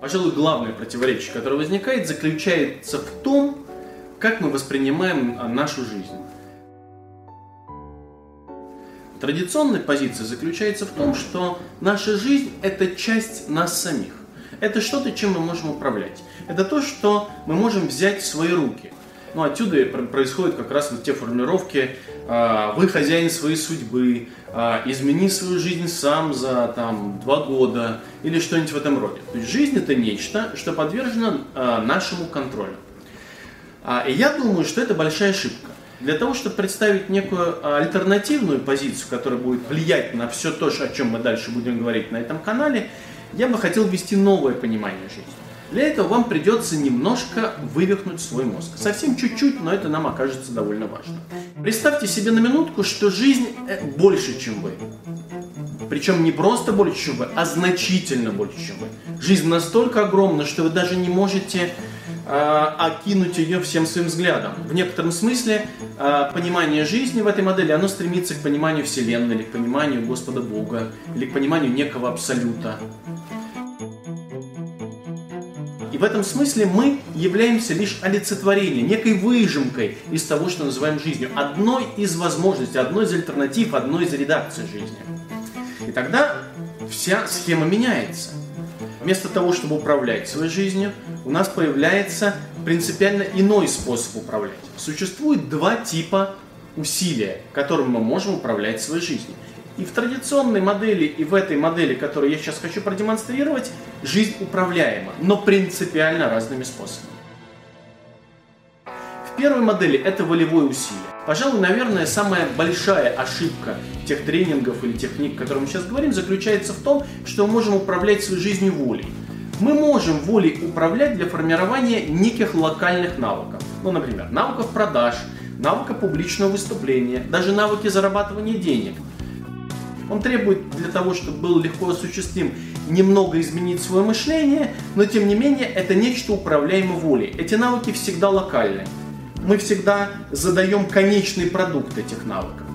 Пожалуй, главное противоречие, которое возникает, заключается в том, как мы воспринимаем а, нашу жизнь. Традиционная позиция заключается в том, что наша жизнь – это часть нас самих. Это что-то, чем мы можем управлять. Это то, что мы можем взять в свои руки. Ну, отсюда происходят как раз вот те формулировки а, «вы хозяин своей судьбы», «измени свою жизнь сам за там, два года» или что-нибудь в этом роде. То есть жизнь – это нечто, что подвержено а, нашему контролю. И я думаю, что это большая ошибка. Для того, чтобы представить некую а, альтернативную позицию, которая будет влиять на все то, о чем мы дальше будем говорить на этом канале, я бы хотел ввести новое понимание жизни. Для этого вам придется немножко вывихнуть свой мозг. Совсем чуть-чуть, но это нам окажется довольно важно. Представьте себе на минутку, что жизнь э, больше, чем вы. Причем не просто больше, чем вы, а значительно больше, чем вы. Жизнь настолько огромна, что вы даже не можете э, окинуть ее всем своим взглядом. В некотором смысле э, понимание жизни в этой модели, оно стремится к пониманию Вселенной, или к пониманию Господа Бога, или к пониманию некого абсолюта. В этом смысле мы являемся лишь олицетворением, некой выжимкой из того, что называем жизнью. Одной из возможностей, одной из альтернатив, одной из редакций жизни. И тогда вся схема меняется. Вместо того, чтобы управлять своей жизнью, у нас появляется принципиально иной способ управлять. Существует два типа усилия, которым мы можем управлять своей жизнью. И в традиционной модели, и в этой модели, которую я сейчас хочу продемонстрировать, жизнь управляема, но принципиально разными способами. В первой модели это волевое усилие. Пожалуй, наверное, самая большая ошибка тех тренингов или тех книг, о которых мы сейчас говорим, заключается в том, что мы можем управлять своей жизнью волей. Мы можем волей управлять для формирования неких локальных навыков. Ну, например, навыков продаж, навыка публичного выступления, даже навыки зарабатывания денег. Он требует для того, чтобы был легко осуществим, немного изменить свое мышление, но тем не менее это нечто управляемо волей. Эти навыки всегда локальны. Мы всегда задаем конечный продукт этих навыков.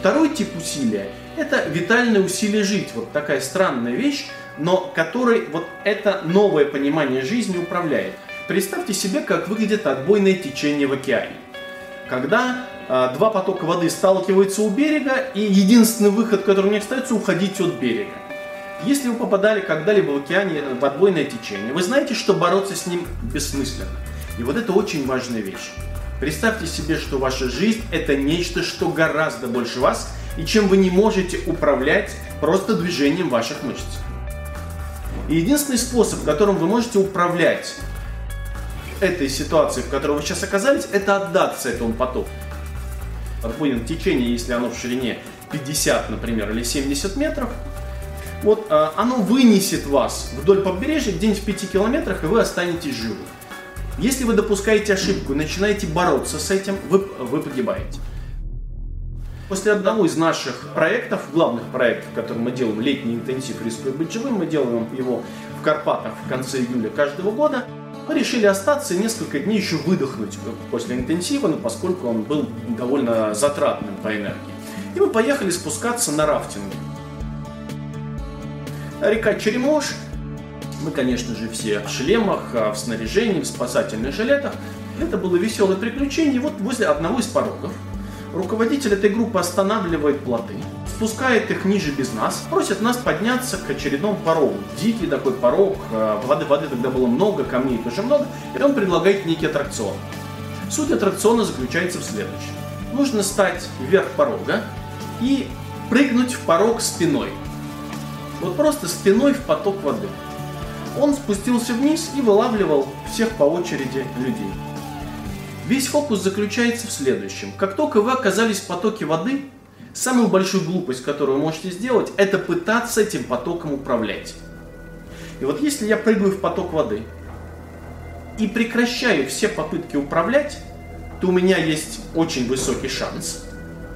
Второй тип усилия – это витальное усилие жить. Вот такая странная вещь, но которой вот это новое понимание жизни управляет. Представьте себе, как выглядит отбойное течение в океане. Когда э, два потока воды сталкиваются у берега, и единственный выход, который у них остается, уходить от берега. Если вы попадали когда-либо в океане в отбойное течение, вы знаете, что бороться с ним бессмысленно. И вот это очень важная вещь. Представьте себе, что ваша жизнь – это нечто, что гораздо больше вас, и чем вы не можете управлять просто движением ваших мышц. И единственный способ, которым вы можете управлять этой ситуацией, в которой вы сейчас оказались, это отдаться этому потоку. Отбойное течение, если оно в ширине 50, например, или 70 метров, вот а, оно вынесет вас вдоль побережья где-нибудь в 5 километрах, и вы останетесь живы. Если вы допускаете ошибку и начинаете бороться с этим, вы, вы погибаете. После одного из наших проектов, главных проектов, который мы делаем, летний интенсив «Рискуя быть живым», мы делаем его в Карпатах в конце июля каждого года, мы решили остаться и несколько дней еще выдохнуть после интенсива, но поскольку он был довольно затратным по энергии. И мы поехали спускаться на рафтинге. Река Черемош, мы, конечно же, все в шлемах, а, в снаряжении, в спасательных жилетах. Это было веселое приключение. Вот возле одного из порогов руководитель этой группы останавливает плоты, спускает их ниже без нас, просит нас подняться к очередному порогу. Дикий такой порог, а, воды, воды тогда было много, камней тоже много, и он предлагает некий аттракцион. Суть аттракциона заключается в следующем. Нужно стать вверх порога и прыгнуть в порог спиной. Вот просто спиной в поток воды он спустился вниз и вылавливал всех по очереди людей. Весь фокус заключается в следующем. Как только вы оказались в потоке воды, самую большую глупость, которую вы можете сделать, это пытаться этим потоком управлять. И вот если я прыгаю в поток воды и прекращаю все попытки управлять, то у меня есть очень высокий шанс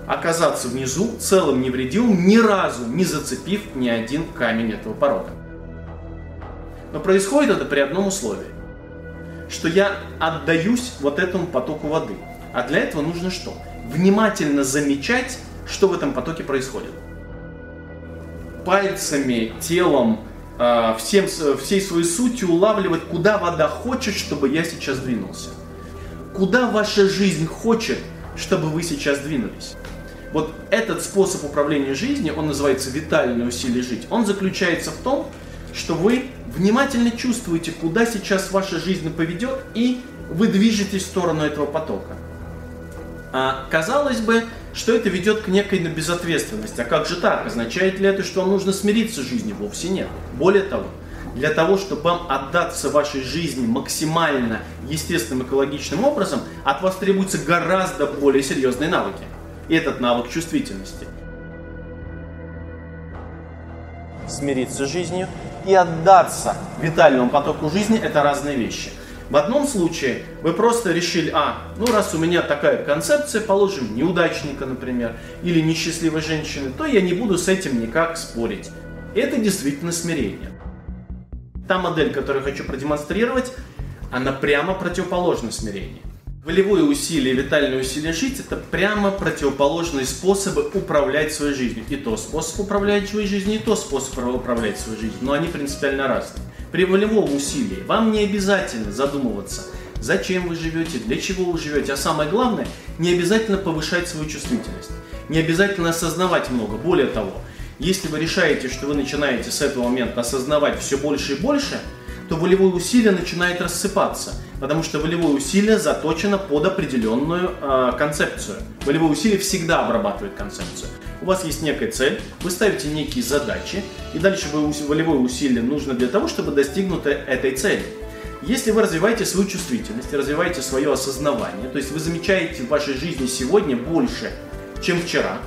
оказаться внизу целым невредимым, ни разу не зацепив ни один камень этого порога. Но происходит это при одном условии, что я отдаюсь вот этому потоку воды. А для этого нужно что? Внимательно замечать, что в этом потоке происходит. пальцами, телом, а, всем, всей своей сутью улавливать, куда вода хочет, чтобы я сейчас двинулся. Куда ваша жизнь хочет, чтобы вы сейчас двинулись. Вот этот способ управления жизнью, он называется витальное усилие жить, он заключается в том, что вы внимательно чувствуете, куда сейчас ваша жизнь поведет, и вы движетесь в сторону этого потока. А, казалось бы, что это ведет к некой безответственности. А как же так? Означает ли это, что вам нужно смириться с жизнью? Вовсе нет. Более того, для того, чтобы вам отдаться вашей жизни максимально естественным экологичным образом, от вас требуются гораздо более серьезные навыки. И этот навык чувствительности. Смириться с жизнью и отдаться витальному потоку жизни – это разные вещи. В одном случае вы просто решили, а, ну раз у меня такая концепция, положим, неудачника, например, или несчастливой женщины, то я не буду с этим никак спорить. Это действительно смирение. Та модель, которую я хочу продемонстрировать, она прямо противоположна смирению. Волевое усилие витальное усилие жить – это прямо противоположные способы управлять своей жизнью. И то способ управлять своей жизнью, и то способ управлять своей жизнью. Но они принципиально разные. При волевом усилии вам не обязательно задумываться, зачем вы живете, для чего вы живете. А самое главное, не обязательно повышать свою чувствительность. Не обязательно осознавать много. Более того, если вы решаете, что вы начинаете с этого момента осознавать все больше и больше – то волевое усилие начинает рассыпаться, потому что волевое усилие заточено под определенную э, концепцию. Волевое усилие всегда обрабатывает концепцию. У вас есть некая цель, вы ставите некие задачи, и дальше волевое усилие нужно для того, чтобы достигнуть этой цели. Если вы развиваете свою чувствительность, развиваете свое осознавание, то есть вы замечаете в вашей жизни сегодня больше, чем вчера,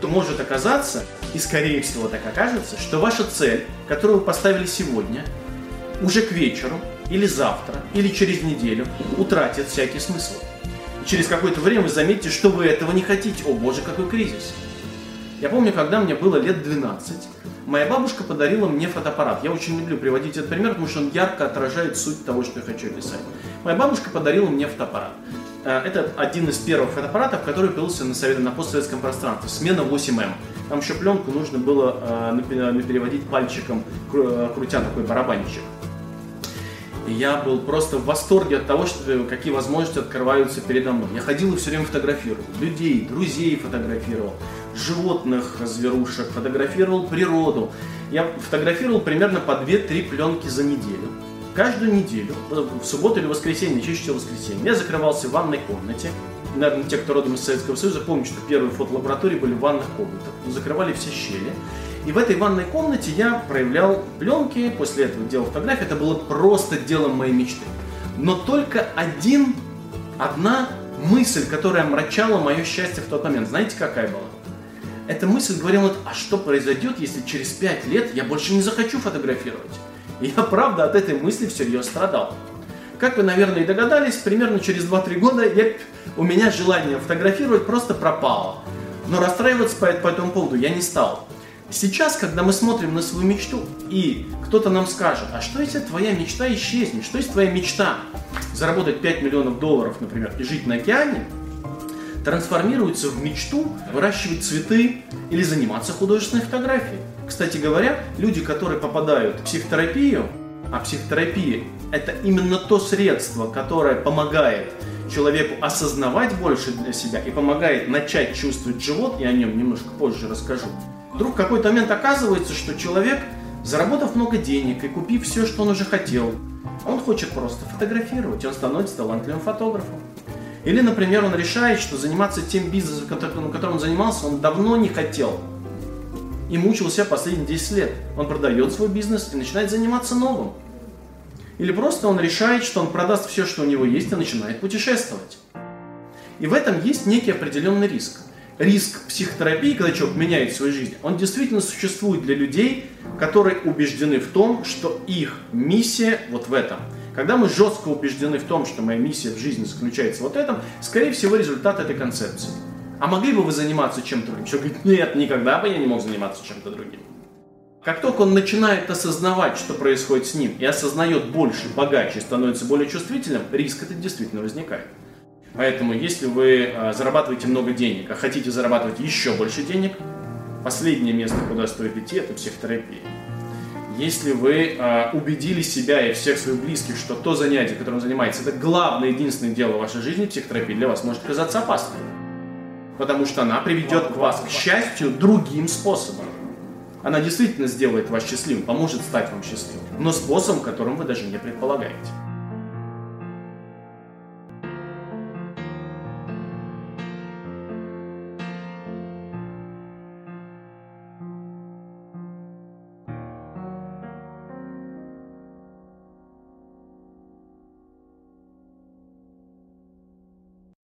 то может оказаться, и скорее всего так окажется, что ваша цель, которую вы поставили сегодня, уже к вечеру, или завтра, или через неделю утратит всякий смысл. И через какое-то время вы заметите, что вы этого не хотите. О боже, какой кризис! Я помню, когда мне было лет 12, моя бабушка подарила мне фотоаппарат. Я очень люблю приводить этот пример, потому что он ярко отражает суть того, что я хочу описать. Моя бабушка подарила мне фотоаппарат. Э, это один из первых фотоаппаратов, который появился на, совет, на постсоветском пространстве. Смена 8М. Там еще пленку нужно было э, переводить пальчиком, э, крутя такой барабанчик. Я был просто в восторге от того, что, какие возможности открываются передо мной. Я ходил и все время фотографировал. Людей, друзей фотографировал, животных, зверушек, фотографировал природу. Я фотографировал примерно по 2-3 пленки за неделю. Каждую неделю, в субботу или воскресенье, чаще всего воскресенье, я закрывался в ванной комнате. Наверное, те, кто родом из Советского Союза, помнят, что первые фотолаборатории были в ванных комнатах. Закрывали все щели. И в этой ванной комнате я проявлял пленки, после этого делал фотографии. Это было просто делом моей мечты. Но только один, одна мысль, которая омрачала мое счастье в тот момент. Знаете, какая была? Эта мысль говорила, а что произойдет, если через пять лет я больше не захочу фотографировать? И я, правда, от этой мысли всерьез страдал. Как вы, наверное, и догадались, примерно через 2-3 года я, у меня желание фотографировать просто пропало. Но расстраиваться по, по этому поводу я не стал. Сейчас, когда мы смотрим на свою мечту, и кто-то нам скажет, а что если твоя мечта исчезнет? Что если твоя мечта заработать 5 миллионов долларов, например, и жить на океане, трансформируется в мечту выращивать цветы или заниматься художественной фотографией? Кстати говоря, люди, которые попадают в психотерапию, а психотерапия – это именно то средство, которое помогает человеку осознавать больше для себя и помогает начать чувствовать живот, я о нем немножко позже расскажу, Вдруг в какой-то момент оказывается, что человек, заработав много денег и купив все, что он уже хотел, он хочет просто фотографировать, и он становится талантливым фотографом. Или, например, он решает, что заниматься тем бизнесом, которым он занимался, он давно не хотел. И мучился последние 10 лет. Он продает свой бизнес и начинает заниматься новым. Или просто он решает, что он продаст все, что у него есть, и начинает путешествовать. И в этом есть некий определенный риск риск психотерапии, когда человек меняет свою жизнь, он действительно существует для людей, которые убеждены в том, что их миссия вот в этом. Когда мы жестко убеждены в том, что моя миссия в жизни заключается вот в этом, скорее всего результат этой концепции. А могли бы вы заниматься чем-то другим? Человек говорит, нет, никогда бы я не мог заниматься чем-то другим. Как только он начинает осознавать, что происходит с ним, и осознает больше, богаче, становится более чувствительным, риск этот действительно возникает. Поэтому, если вы а, зарабатываете много денег, а хотите зарабатывать еще больше денег, последнее место, куда стоит идти, это психотерапия. Если вы э, убедили себя и всех своих близких, что то занятие, которым занимаетесь, это главное, единственное дело в вашей жизни, психотерапия для вас может казаться опасной. Потому что она приведет к вас к счастью другим способом. Она действительно сделает вас счастливым, поможет стать вам счастливым, но способом, которым вы даже не предполагаете.